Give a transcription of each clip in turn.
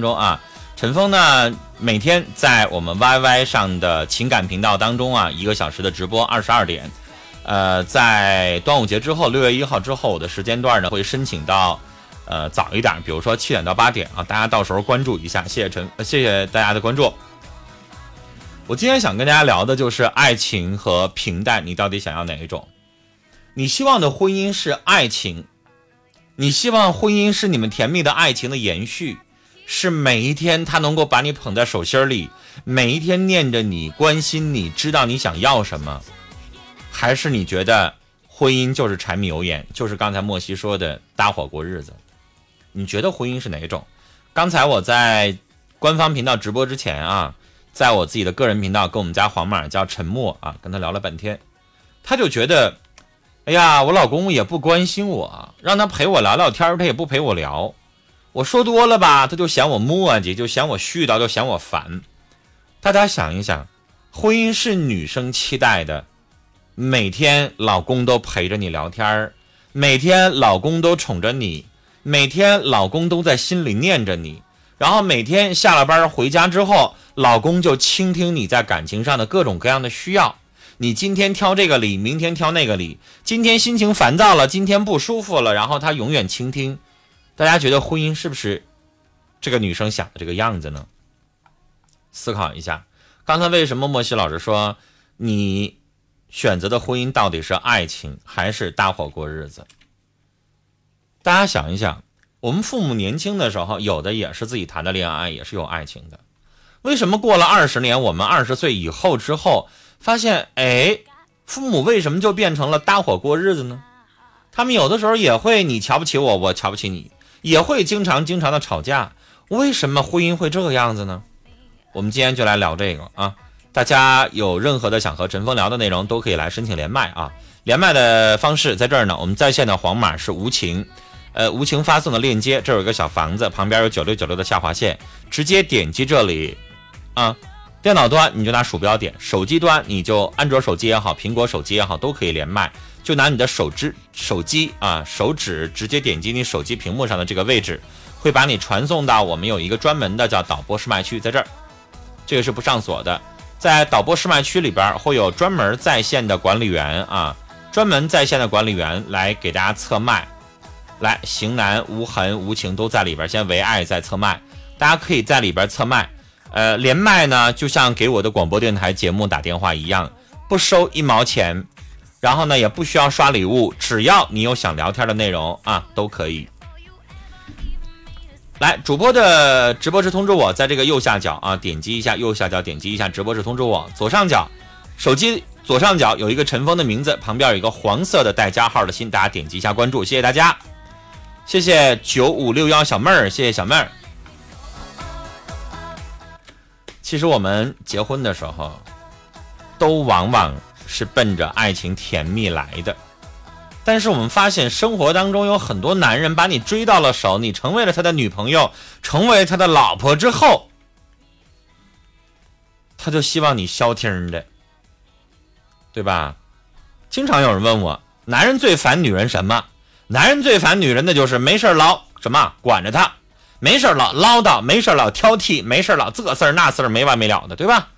中啊，陈峰呢每天在我们 YY 上的情感频道当中啊，一个小时的直播，二十二点。呃，在端午节之后，六月一号之后的时间段呢，会申请到呃早一点，比如说七点到八点啊，大家到时候关注一下。谢谢陈，谢谢大家的关注。我今天想跟大家聊的就是爱情和平淡，你到底想要哪一种？你希望的婚姻是爱情？你希望婚姻是你们甜蜜的爱情的延续，是每一天他能够把你捧在手心里，每一天念着你，关心你，知道你想要什么，还是你觉得婚姻就是柴米油盐，就是刚才莫西说的搭伙过日子？你觉得婚姻是哪种？刚才我在官方频道直播之前啊，在我自己的个人频道跟我们家黄马叫沉默啊，跟他聊了半天，他就觉得。哎呀，我老公也不关心我，让他陪我聊聊天，他也不陪我聊。我说多了吧，他就嫌我磨叽，就嫌我絮叨，就嫌我烦。大家想一想，婚姻是女生期待的，每天老公都陪着你聊天儿每天老公都宠着你，每天老公都在心里念着你，然后每天下了班回家之后，老公就倾听你在感情上的各种各样的需要。你今天挑这个理，明天挑那个理。今天心情烦躁了，今天不舒服了，然后他永远倾听。大家觉得婚姻是不是这个女生想的这个样子呢？思考一下，刚才为什么莫西老师说你选择的婚姻到底是爱情还是搭伙过日子？大家想一想，我们父母年轻的时候，有的也是自己谈的恋爱，也是有爱情的。为什么过了二十年，我们二十岁以后之后？发现哎，父母为什么就变成了搭伙过日子呢？他们有的时候也会你瞧不起我，我瞧不起你，也会经常经常的吵架。为什么婚姻会这个样子呢？我们今天就来聊这个啊！大家有任何的想和陈峰聊的内容，都可以来申请连麦啊！连麦的方式在这儿呢，我们在线的黄码是无情，呃，无情发送的链接，这有一个小房子，旁边有九六九六的下划线，直接点击这里啊。电脑端你就拿鼠标点，手机端你就安卓手机也好，苹果手机也好，都可以连麦。就拿你的手指手机啊，手指直接点击你手机屏幕上的这个位置，会把你传送到我们有一个专门的叫导播试麦区，在这儿，这个是不上锁的。在导播试麦区里边会有专门在线的管理员啊，专门在线的管理员来给大家测麦。来，型男、无痕、无情都在里边，先唯爱在测麦，大家可以在里边测麦。呃，连麦呢，就像给我的广播电台节目打电话一样，不收一毛钱，然后呢，也不需要刷礼物，只要你有想聊天的内容啊，都可以。来，主播的直播室通知我，在这个右下角啊，点击一下右下角，点击一下直播室通知我。左上角，手机左上角有一个陈峰的名字，旁边有一个黄色的带加号的心，大家点击一下关注，谢谢大家，谢谢九五六幺小妹儿，谢谢小妹儿。其实我们结婚的时候，都往往是奔着爱情甜蜜来的。但是我们发现，生活当中有很多男人把你追到了手，你成为了他的女朋友，成为他的老婆之后，他就希望你消停的，对吧？经常有人问我，男人最烦女人什么？男人最烦女人的就是没事老什么管着他。没事老唠叨，没事老挑剔，没事老这事儿那事儿没完没了的，对吧？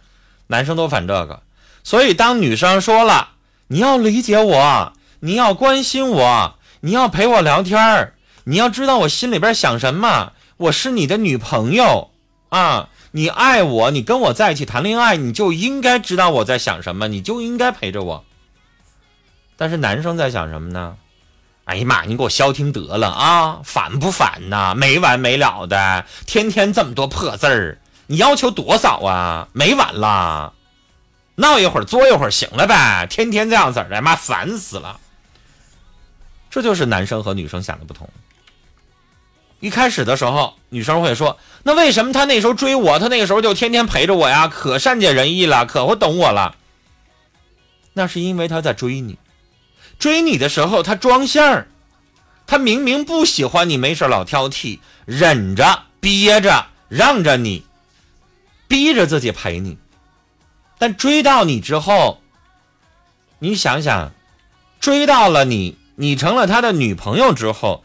男生都烦这个，所以当女生说了你要理解我，你要关心我，你要陪我聊天儿，你要知道我心里边想什么，我是你的女朋友啊，你爱我，你跟我在一起谈恋爱，你就应该知道我在想什么，你就应该陪着我。但是男生在想什么呢？哎呀妈！你给我消停得了啊！烦不烦呐？没完没了的，天天这么多破字儿，你要求多少啊？没完了，闹一会儿，作一会儿，行了呗？天天这样子的，妈烦死了。这就是男生和女生想的不同。一开始的时候，女生会说：“那为什么他那时候追我，他那个时候就天天陪着我呀？可善解人意了，可会懂我了。”那是因为他在追你。追你的时候，他装相儿，他明明不喜欢你，没事老挑剔，忍着憋着让着你，逼着自己陪你。但追到你之后，你想想，追到了你，你成了他的女朋友之后，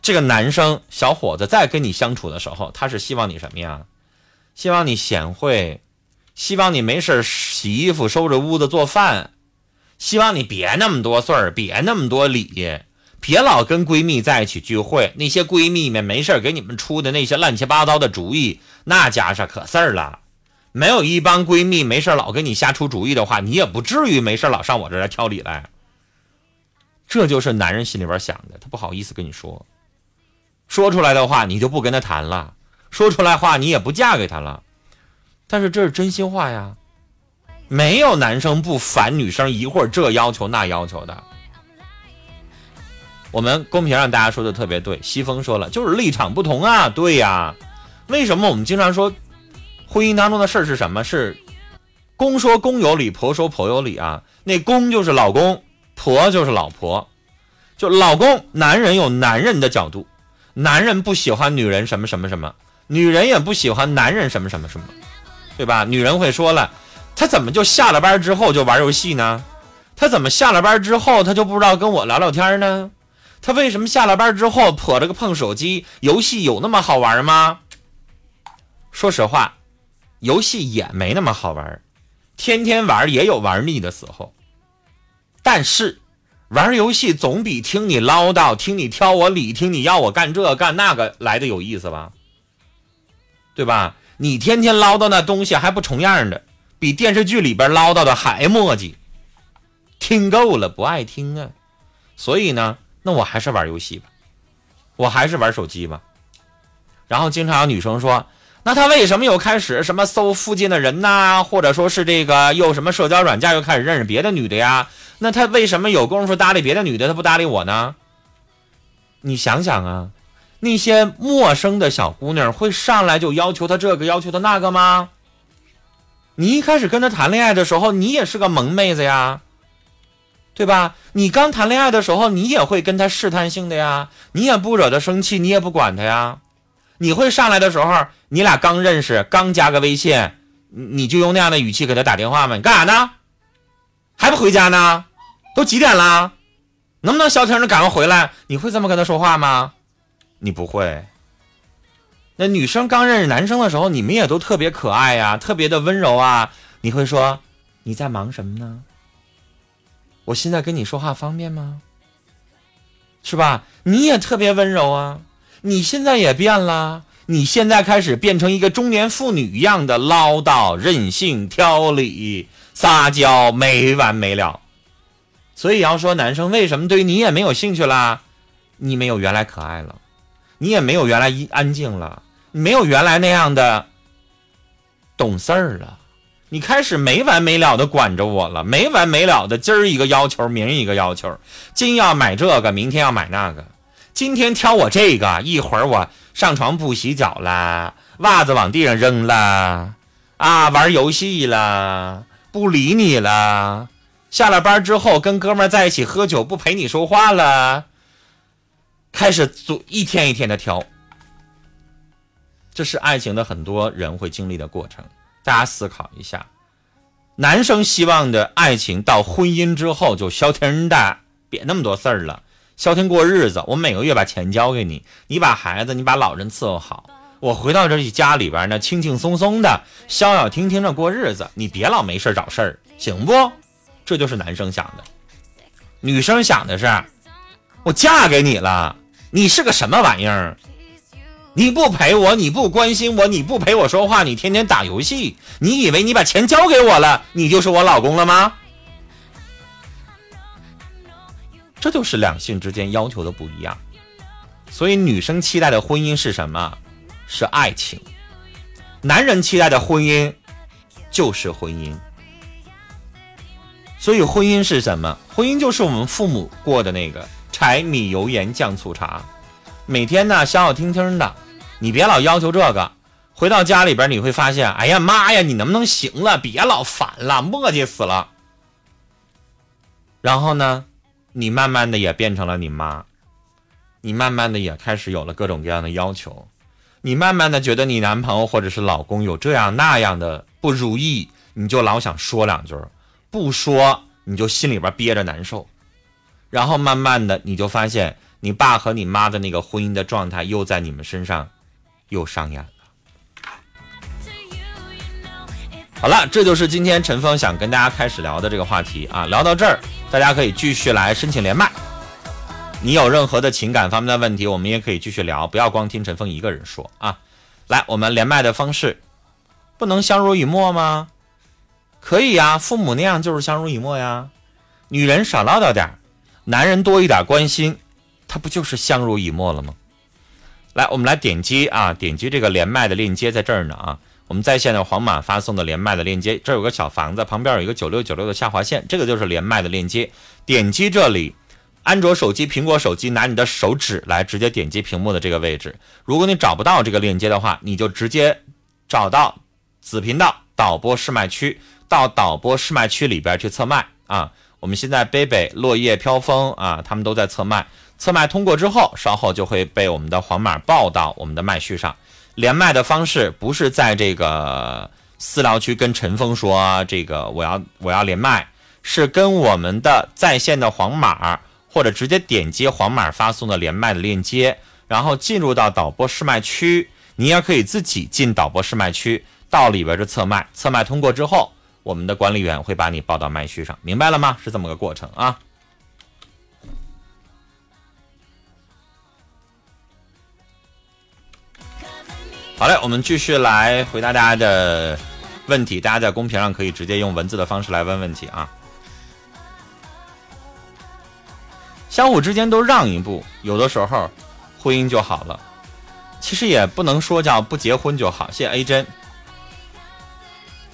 这个男生小伙子在跟你相处的时候，他是希望你什么呀？希望你贤惠，希望你没事洗衣服、收拾屋子、做饭，希望你别那么多事儿，别那么多礼，别老跟闺蜜在一起聚会。那些闺蜜们没事给你们出的那些乱七八糟的主意，那家是可事儿了。没有一帮闺蜜没事老跟你瞎出主意的话，你也不至于没事老上我这来挑理来。这就是男人心里边想的，他不好意思跟你说，说出来的话你就不跟他谈了，说出来话你也不嫁给他了。但是这是真心话呀，没有男生不烦女生一会儿这要求那要求的。我们公屏上大家说的特别对，西风说了就是立场不同啊，对呀。为什么我们经常说？婚姻当中的事儿是什么？是公说公有理，婆说婆有理啊。那公就是老公，婆就是老婆。就老公，男人有男人的角度，男人不喜欢女人什么什么什么，女人也不喜欢男人什么什么什么，对吧？女人会说了，他怎么就下了班之后就玩游戏呢？他怎么下了班之后他就不知道跟我聊聊天呢？他为什么下了班之后破着个碰手机？游戏有那么好玩吗？说实话。游戏也没那么好玩，天天玩也有玩腻的时候。但是，玩游戏总比听你唠叨、听你挑我理、听你要我干这干那个来的有意思吧？对吧？你天天唠叨那东西还不重样的，比电视剧里边唠叨的还磨叽。听够了不爱听啊，所以呢，那我还是玩游戏吧，我还是玩手机吧。然后经常有女生说。那他为什么又开始什么搜附近的人呐？或者说是这个又什么社交软件又开始认识别的女的呀？那他为什么有功夫搭理别的女的，他不搭理我呢？你想想啊，那些陌生的小姑娘会上来就要求他这个要求他那个吗？你一开始跟他谈恋爱的时候，你也是个萌妹子呀，对吧？你刚谈恋爱的时候，你也会跟他试探性的呀，你也不惹他生气，你也不管他呀。你会上来的时候，你俩刚认识，刚加个微信，你就用那样的语气给他打电话吗？你干啥呢？还不回家呢？都几点了？能不能消停的赶快回来？你会这么跟他说话吗？你不会。那女生刚认识男生的时候，你们也都特别可爱呀，特别的温柔啊。你会说你在忙什么呢？我现在跟你说话方便吗？是吧？你也特别温柔啊。你现在也变了，你现在开始变成一个中年妇女一样的唠叨、任性、挑理、撒娇，没完没了。所以要说男生为什么对你也没有兴趣啦？你没有原来可爱了，你也没有原来一安静了，没有原来那样的懂事儿了。你开始没完没了的管着我了，没完没了的今儿一个要求，明儿一个要求，今要买这个，明天要买那个。今天挑我这个，一会儿我上床不洗脚了，袜子往地上扔了，啊，玩游戏了，不理你了。下了班之后跟哥们在一起喝酒，不陪你说话了。开始做一天一天的挑，这是爱情的很多人会经历的过程。大家思考一下，男生希望的爱情到婚姻之后就消停的，别那么多事儿了。消停过日子，我每个月把钱交给你，你把孩子，你把老人伺候好，我回到这家里边呢，轻轻松松的，消消停停的过日子，你别老没事找事儿，行不？这就是男生想的，女生想的是，我嫁给你了，你是个什么玩意儿？你不陪我，你不关心我，你不陪我说话，你天天打游戏，你以为你把钱交给我了，你就是我老公了吗？这就是两性之间要求的不一样，所以女生期待的婚姻是什么？是爱情。男人期待的婚姻就是婚姻。所以婚姻是什么？婚姻就是我们父母过的那个柴米油盐酱醋茶，每天呢消消停停的。你别老要求这个，回到家里边你会发现，哎呀妈呀，你能不能行了？别老烦了，磨叽死了。然后呢？你慢慢的也变成了你妈，你慢慢的也开始有了各种各样的要求，你慢慢的觉得你男朋友或者是老公有这样那样的不如意，你就老想说两句，不说你就心里边憋着难受，然后慢慢的你就发现你爸和你妈的那个婚姻的状态又在你们身上又上演了。好了，这就是今天陈峰想跟大家开始聊的这个话题啊。聊到这儿，大家可以继续来申请连麦。你有任何的情感方面的问题，我们也可以继续聊，不要光听陈峰一个人说啊。来，我们连麦的方式，不能相濡以沫吗？可以呀，父母那样就是相濡以沫呀。女人少唠叨点儿男人多一点关心，他不就是相濡以沫了吗？来，我们来点击啊，点击这个连麦的链接，在这儿呢啊。我们在线的黄马发送的连麦的链接，这有个小房子，旁边有一个九六九六的下划线，这个就是连麦的链接。点击这里，安卓手机、苹果手机拿你的手指来直接点击屏幕的这个位置。如果你找不到这个链接的话，你就直接找到子频道导播试麦区，到导播试麦区里边去测麦啊。我们现在贝贝、落叶飘风啊，他们都在测麦，测麦通过之后，稍后就会被我们的黄马报到我们的麦序上。连麦的方式不是在这个私聊区跟陈峰说这个我要我要连麦，是跟我们的在线的黄马或者直接点击黄马发送的连麦的链接，然后进入到导播试麦区。你也可以自己进导播试麦区，到里边去测麦。测麦通过之后，我们的管理员会把你报到麦序上，明白了吗？是这么个过程啊。好嘞，我们继续来回答大家的问题。大家在公屏上可以直接用文字的方式来问问题啊。相互之间都让一步，有的时候婚姻就好了。其实也不能说叫不结婚就好。谢谢 A 真，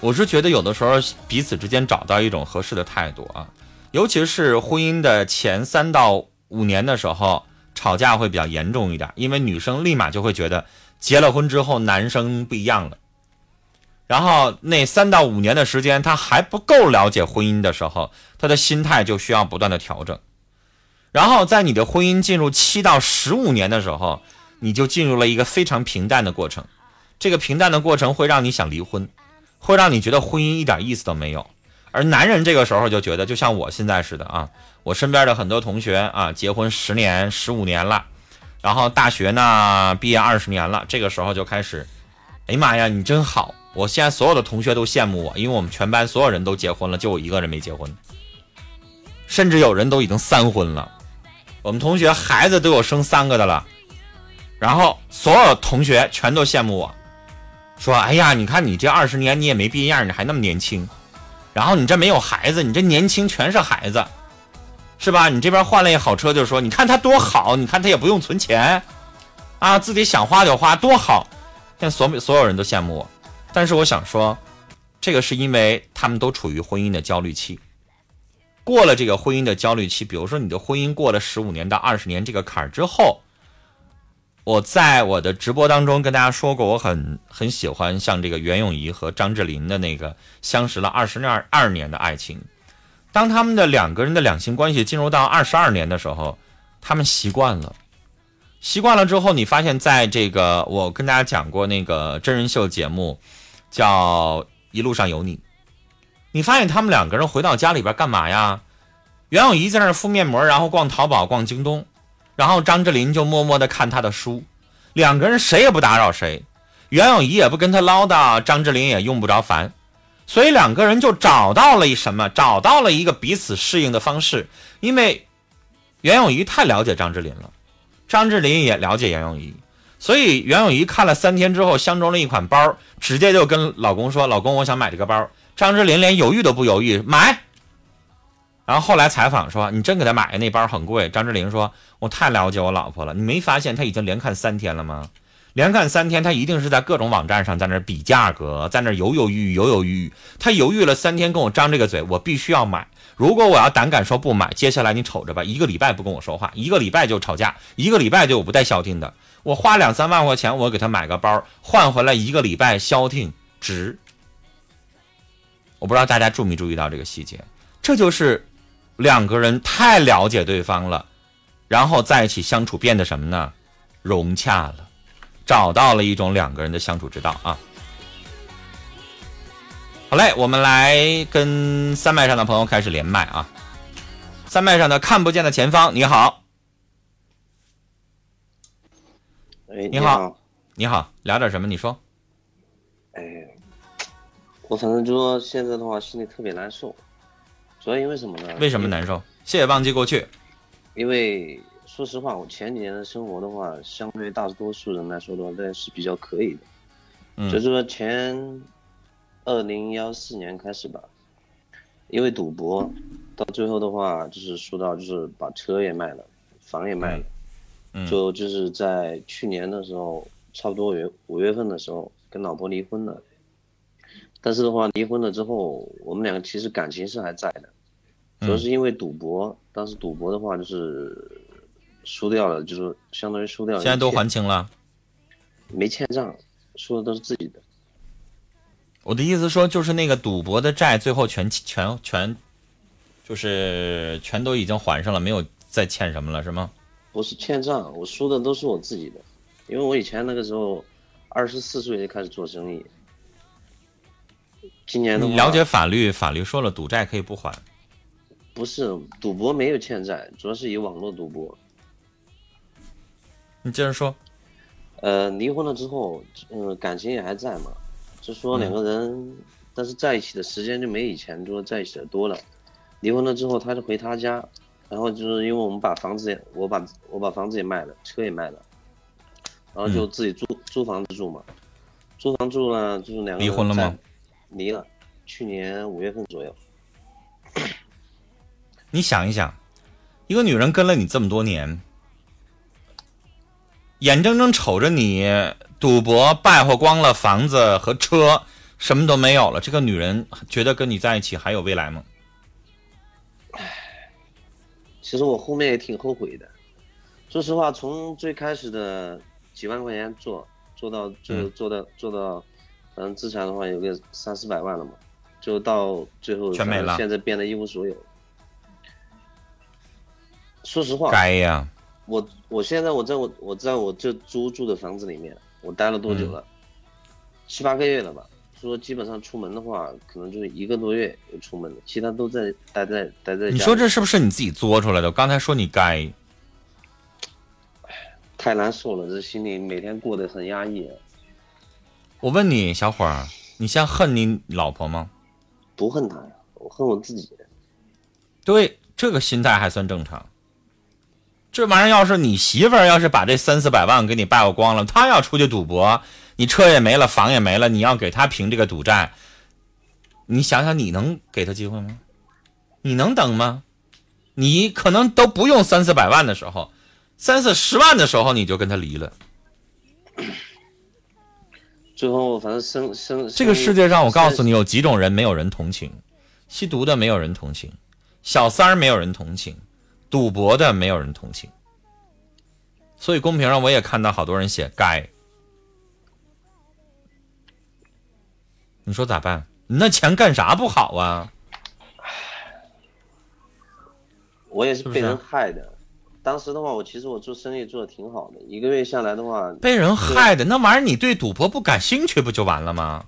我是觉得有的时候彼此之间找到一种合适的态度啊，尤其是婚姻的前三到五年的时候，吵架会比较严重一点，因为女生立马就会觉得。结了婚之后，男生不一样了。然后那三到五年的时间，他还不够了解婚姻的时候，他的心态就需要不断的调整。然后在你的婚姻进入七到十五年的时候，你就进入了一个非常平淡的过程。这个平淡的过程会让你想离婚，会让你觉得婚姻一点意思都没有。而男人这个时候就觉得，就像我现在似的啊，我身边的很多同学啊，结婚十年、十五年了。然后大学呢，毕业二十年了，这个时候就开始，哎呀妈呀，你真好！我现在所有的同学都羡慕我，因为我们全班所有人都结婚了，就我一个人没结婚，甚至有人都已经三婚了。我们同学孩子都有生三个的了，然后所有同学全都羡慕我，说：“哎呀，你看你这二十年你也没变样，你还那么年轻，然后你这没有孩子，你这年轻全是孩子。”是吧？你这边换了一好车，就说你看他多好，你看他也不用存钱，啊，自己想花就花，多好。现在所所有人都羡慕我，但是我想说，这个是因为他们都处于婚姻的焦虑期。过了这个婚姻的焦虑期，比如说你的婚姻过了十五年到二十年这个坎儿之后，我在我的直播当中跟大家说过，我很很喜欢像这个袁咏仪和张智霖的那个相识了二十二二年的爱情。当他们的两个人的两性关系进入到二十二年的时候，他们习惯了，习惯了之后，你发现在这个我跟大家讲过那个真人秀节目，叫《一路上有你》，你发现他们两个人回到家里边干嘛呀？袁咏仪在那敷面膜，然后逛淘宝、逛京东，然后张智霖就默默的看他的书，两个人谁也不打扰谁，袁咏仪也不跟他唠叨，张智霖也用不着烦。所以两个人就找到了一什么？找到了一个彼此适应的方式。因为袁咏仪太了解张智霖了，张智霖也了解袁咏仪，所以袁咏仪看了三天之后，相中了一款包，直接就跟老公说：“老公，我想买这个包。”张智霖连犹豫都不犹豫，买。然后后来采访说：“你真给他买那包很贵。”张智霖说：“我太了解我老婆了，你没发现他已经连看三天了吗？”连看三天，他一定是在各种网站上在那比价格，在那犹犹豫豫，犹犹豫豫。他犹豫了三天，跟我张这个嘴，我必须要买。如果我要胆敢说不买，接下来你瞅着吧，一个礼拜不跟我说话，一个礼拜就吵架，一个礼拜就我不带消停的。我花两三万块钱，我给他买个包，换回来一个礼拜消停值。我不知道大家注没注意到这个细节，这就是两个人太了解对方了，然后在一起相处变得什么呢？融洽了。找到了一种两个人的相处之道啊！好嘞，我们来跟三麦上的朋友开始连麦啊！三麦上的看不见的前方，你好，哎，你好好，你好，聊点什么？你说。哎，我反正就说现在的话，心里特别难受，主要因为什么呢？为什么？难受？谢谢忘记过去。因为说实话，我前几年的生活的话，相对大多数人来说的话，那是比较可以的。嗯就是说前二零幺四年开始吧，因为赌博，到最后的话就是说到就是把车也卖了，房也卖了，嗯就就是在去年的时候，差不多五月五月份的时候跟老婆离婚了。但是的话，离婚了之后，我们两个其实感情是还在的，主要是因为赌博，当时赌博的话就是输掉了，就是相当于输掉了。现在都还清了。没欠账，输的都是自己的。我的意思说，就是那个赌博的债，最后全全全，就是全都已经还上了，没有再欠什么了，是吗？不是欠账，我输的都是我自己的，因为我以前那个时候二十四岁就开始做生意，今年的话你了解法律，法律说了，赌债可以不还。不是赌博没有欠债，主要是以网络赌博。你接着说。呃，离婚了之后，嗯、感情也还在嘛，就说两个人，但是在一起的时间就没以前说在一起的多了。离婚了之后，他就回他家，然后就是因为我们把房子也，我把我把房子也卖了，车也卖了，然后就自己租、租房子住嘛，租房住了就是两个人离婚了吗？离了，去年五月份左右。你想一想，一个女人跟了你这么多年，眼睁睁瞅着你赌博败坏光了房子和车，什么都没有了，这个女人觉得跟你在一起还有未来吗？其实我后面也挺后悔的，说实话，从最开始的几万块钱做做到最后做到做到，反正资产的话有个三四百万了嘛，就到最后全没了。现在变得一无所有。说实话，该呀，我我现在我在我我在我这租住的房子里面，我待了多久了？七八个月了吧。说基本上出门的话，可能就是一个多月就出门了，其他都在待在待在。你说这是不是你自己作出来的？我刚才说你该，太难受了，这心里每天过得很压抑。我问你，小伙儿，你现在恨你老婆吗？不恨她呀，我恨我自己。对，这个心态还算正常。这玩意儿要是你媳妇儿要是把这三四百万给你败光了，她要出去赌博，你车也没了，房也没了，你要给她平这个赌债，你想想你能给她机会吗？你能等吗？你可能都不用三四百万的时候，三四十万的时候你就跟她离了。最后反正生生这个世界上，我告诉你，你，有几种人没有人同情：吸毒的没有人同情，小三儿没有人同情，赌博的没有人同情。所以公屏上我也看到好多人写“该”，你说咋办？你那钱干啥不好啊？我也是被人害的。当时的话，我其实我做生意做的挺好的，一个月下来的话，被人害的那玩意儿，你对赌博不感兴趣不就完了吗？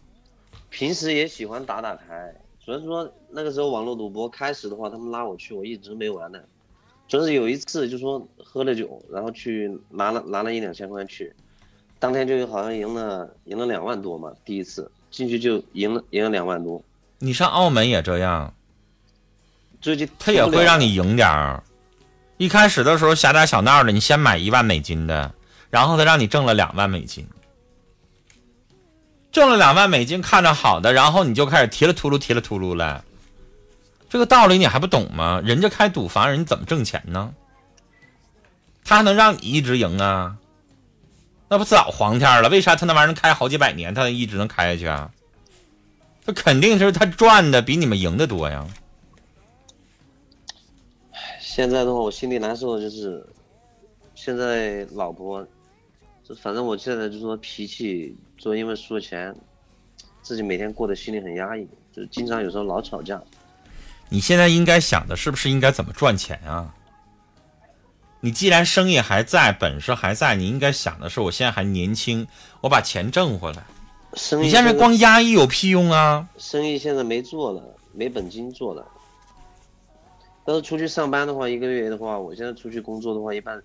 平时也喜欢打打牌。主要是说那个时候网络赌博开始的话，他们拉我去，我一直没玩的。主要是有一次就说喝了酒，然后去拿了拿了一两千块钱去，当天就好像赢了赢了两万多嘛，第一次进去就赢了赢了两万多。你上澳门也这样，最近他也会让你赢点儿。一开始的时候小打小闹的，你先买一万美金的，然后他让你挣了两万美金，挣了两万美金看着好的，然后你就开始提了秃噜提了秃噜了。这个道理你还不懂吗？人家开赌房，人家怎么挣钱呢？他还能让你一直赢啊？那不早黄天了？为啥他那玩意能开好几百年，他一直能开下去啊？他肯定是他赚的比你们赢的多呀。现在的话，我心里难受的就是，现在老婆，就反正我现在就说脾气，就因为输钱，自己每天过得心里很压抑，就经常有时候老吵架。你现在应该想的是不是应该怎么赚钱啊？你既然生意还在，本事还在，你应该想的是，我现在还年轻，我把钱挣回来。生意你现在光压抑有屁用啊？生意现在没做了，没本金做了。要是出去上班的话，一个月的话，我现在出去工作的话，一般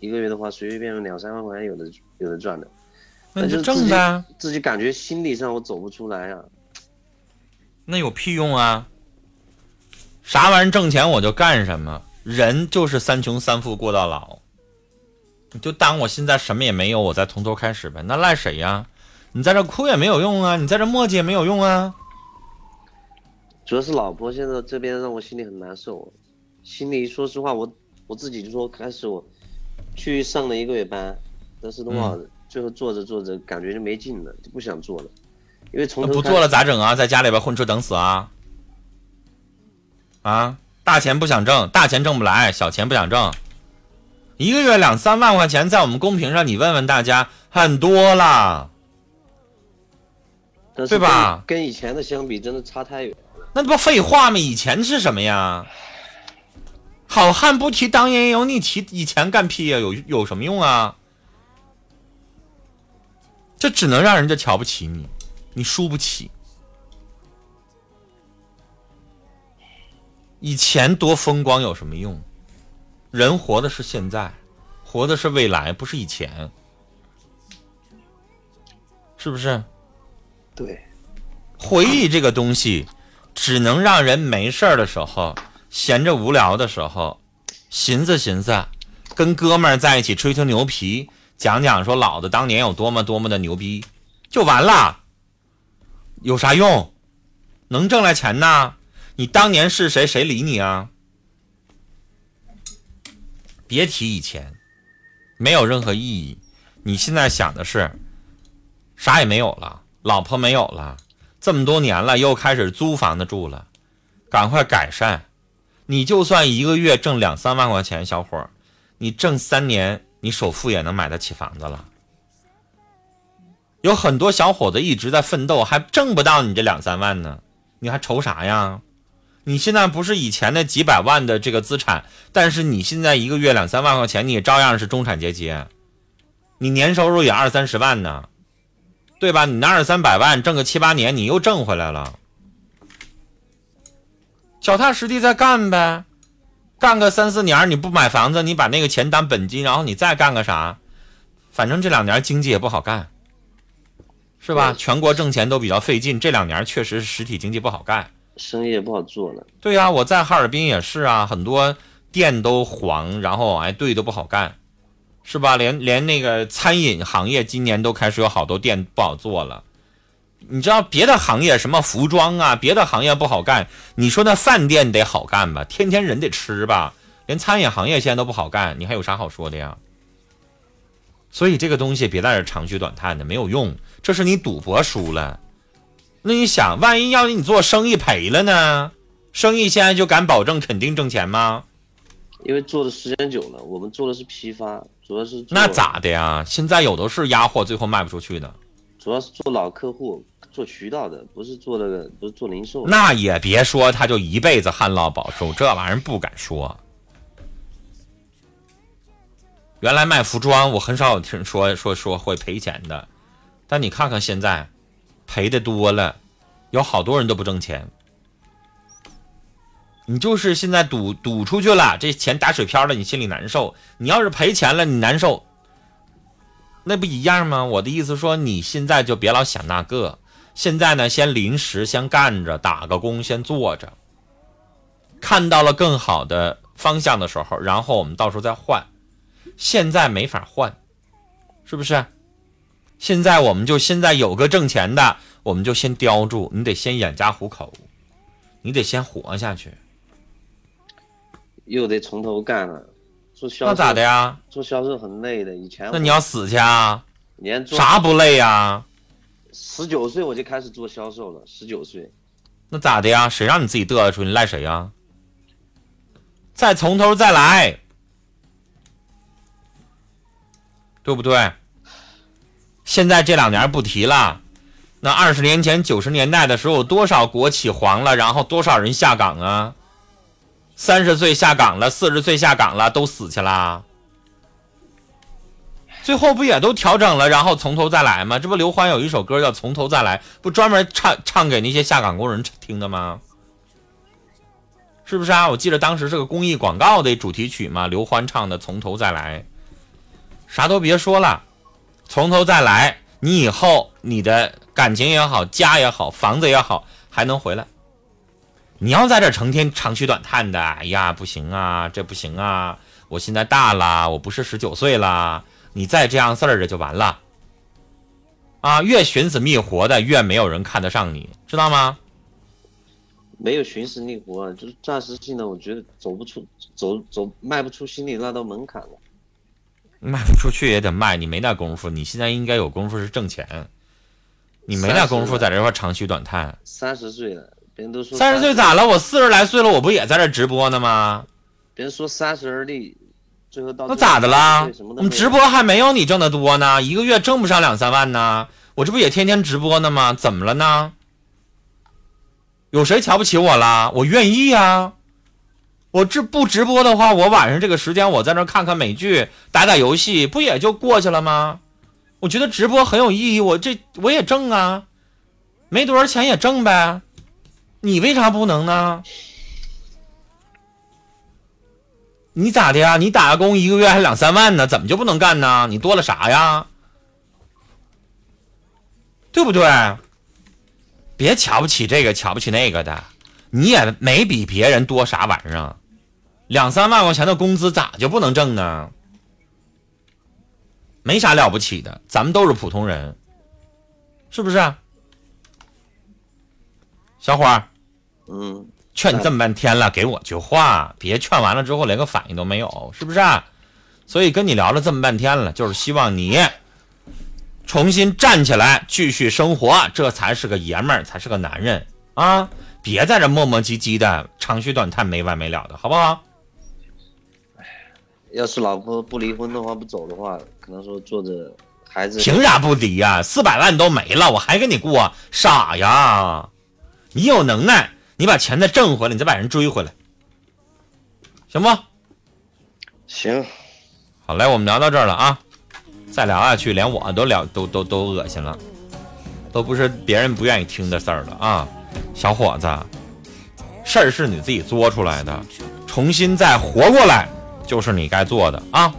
一个月的话随随便便两三万块钱有的有的赚的，那你就挣呗，自己感觉心理上我走不出来啊。那有屁用啊？啥玩意儿挣钱我就干什么，人就是三穷三富过到老。你就当我现在什么也没有，我再从头开始呗，那赖谁呀？你在这哭也没有用啊，你在这磨叽也没有用啊。主要是老婆现在这边让我心里很难受，心里说实话，我我自己就说开始我去上了一个月班，但是的话，最后做着做着感觉就没劲了，就不想做了，因为从不做了咋整啊？在家里边混吃等死啊？啊，大钱不想挣，大钱挣不来，小钱不想挣，一个月两三万块钱，在我们公屏上你问问大家，很多了。对吧跟？跟以前的相比，真的差太远。那不废话吗？以前是什么呀？好汉不提当年勇，你提以前干屁呀？有有什么用啊？这只能让人家瞧不起你，你输不起。以前多风光有什么用？人活的是现在，活的是未来，不是以前，是不是？对，回忆这个东西，只能让人没事儿的时候、闲着无聊的时候，寻思寻思，跟哥们儿在一起吹吹牛皮，讲讲说老子当年有多么多么的牛逼，就完了。有啥用？能挣来钱呐？你当年是谁，谁理你啊？别提以前，没有任何意义。你现在想的是，啥也没有了。老婆没有了，这么多年了，又开始租房子住了，赶快改善。你就算一个月挣两三万块钱，小伙儿，你挣三年，你首付也能买得起房子了。有很多小伙子一直在奋斗，还挣不到你这两三万呢，你还愁啥呀？你现在不是以前的几百万的这个资产，但是你现在一个月两三万块钱，你也照样是中产阶级，你年收入也二三十万呢。对吧？你那二三百万挣个七八年，你又挣回来了，脚踏实地再干呗，干个三四年，你不买房子，你把那个钱当本金，然后你再干个啥？反正这两年经济也不好干，是吧？全国挣钱都比较费劲，这两年确实是实体经济不好干。生意也不好做了。对呀、我在哈尔滨也是啊，很多店都黄，然后哎队都不好干，是吧？连连那个餐饮行业今年都开始有好多店不好做了。你知道别的行业什么服装啊，别的行业不好干，你说那饭店得好干吧？天天人得吃吧？连餐饮行业现在都不好干，你还有啥好说的呀？所以这个东西别在这长吁短叹的，没有用。这是你赌博输了，那你想，万一要是你做生意赔了呢？生意现在就敢保证肯定挣钱吗？因为做的时间久了，我们做的是批发，主要是做那？咋的呀？现在有的是压货，最后卖不出去的。主要是做老客户，做渠道的，不是做那个，不是做零售。那也别说他就一辈子旱涝保收，这玩意儿不敢说。原来卖服装，我很少有听说说说会赔钱的，但你看看现在，赔的多了，有好多人都不挣钱。你就是现在赌赌出去了，这钱打水漂了，你心里难受。你要是赔钱了，你难受，那不一样吗？我的意思说，你现在就别老想那个，现在呢，先临时先干着，打个工，先做着。看到了更好的方向的时候，然后我们到时候再换。现在没法换，是不是？现在我们就现在有个挣钱的，我们就先叼住。你得先养家糊口，你得先活下去。又得从头干了。做销售那咋的？呀？做销售很累的，以前那你要死去啊？连做啥不累呀？十九岁我就开始做销售了，十九岁。那咋的呀？谁让你自己嘚瑟出去？你赖谁呀？再从头再来，对不对？现在这两年不提了，那二十年前、九十年代的时候，多少国企黄了，然后多少人下岗啊？三十岁下岗了，四十岁下岗了，都死去啦。最后不也都调整了，然后从头再来吗？这不刘欢有一首歌叫《从头再来》，不专门唱唱给那些下岗工人听的吗？是不是啊？我记得当时是个公益广告的主题曲嘛，刘欢唱的《从头再来》，啥都别说了，从头再来。你以后你的感情也好，家也好，房子也好，还能回来。你要在这成天长吁短叹的，哎呀，不行啊，这不行啊，我现在大了，我不是十九岁了，你再这样事儿着就完了。啊，越寻死觅活的，越没有人看得上你，知道吗？没有寻死觅活，就是暂时性的，我觉得走不出，走走迈不出心里那道门槛了。卖不出去也得卖，你没那功夫。你现在应该有功夫是挣钱，你没那功夫在这块长吁短叹。三十岁了，别人都说三十岁咋了？我四十来岁了，我不也在这直播呢吗？别人说三十而立，最后到那咋的啦？我们直播还没有你挣的多呢，一个月挣不上两三万呢。我这不也天天直播呢吗？怎么了呢？有谁瞧不起我了？我愿意呀。我这不直播的话，我晚上这个时间我在那看看美剧、打打游戏，不也就过去了吗？我觉得直播很有意义，我这我也挣啊，没多少钱也挣呗。你为啥不能呢？你咋的呀？你打个工一个月还两三万呢，怎么就不能干呢？你多了啥呀？对不对？别瞧不起这个，瞧不起那个的，你也没比别人多啥玩意儿。两三万块钱的工资咋就不能挣呢？没啥了不起的，咱们都是普通人，是不是？小伙儿，嗯，劝你这么半天了，给我句话，别劝完了之后连个反应都没有，是不是？所以跟你聊了这么半天了，就是希望你重新站起来，继续生活，这才是个爷们儿，才是个男人啊！别在这磨磨唧唧的，长吁短叹没完没了的，好不好？要是老婆不离婚的话，不走的话，可能说做着孩子。凭啥不离呀？四百万都没了，我还跟你过？傻呀！你有能耐，你把钱再挣回来，你再把人追回来，行不？行。好嘞，我们聊到这儿了啊！再聊下去，连我都聊都都都恶心了，都不是别人不愿意听的事儿了啊！小伙子，事儿是你自己作出来的，重新再活过来。就是你该做的啊。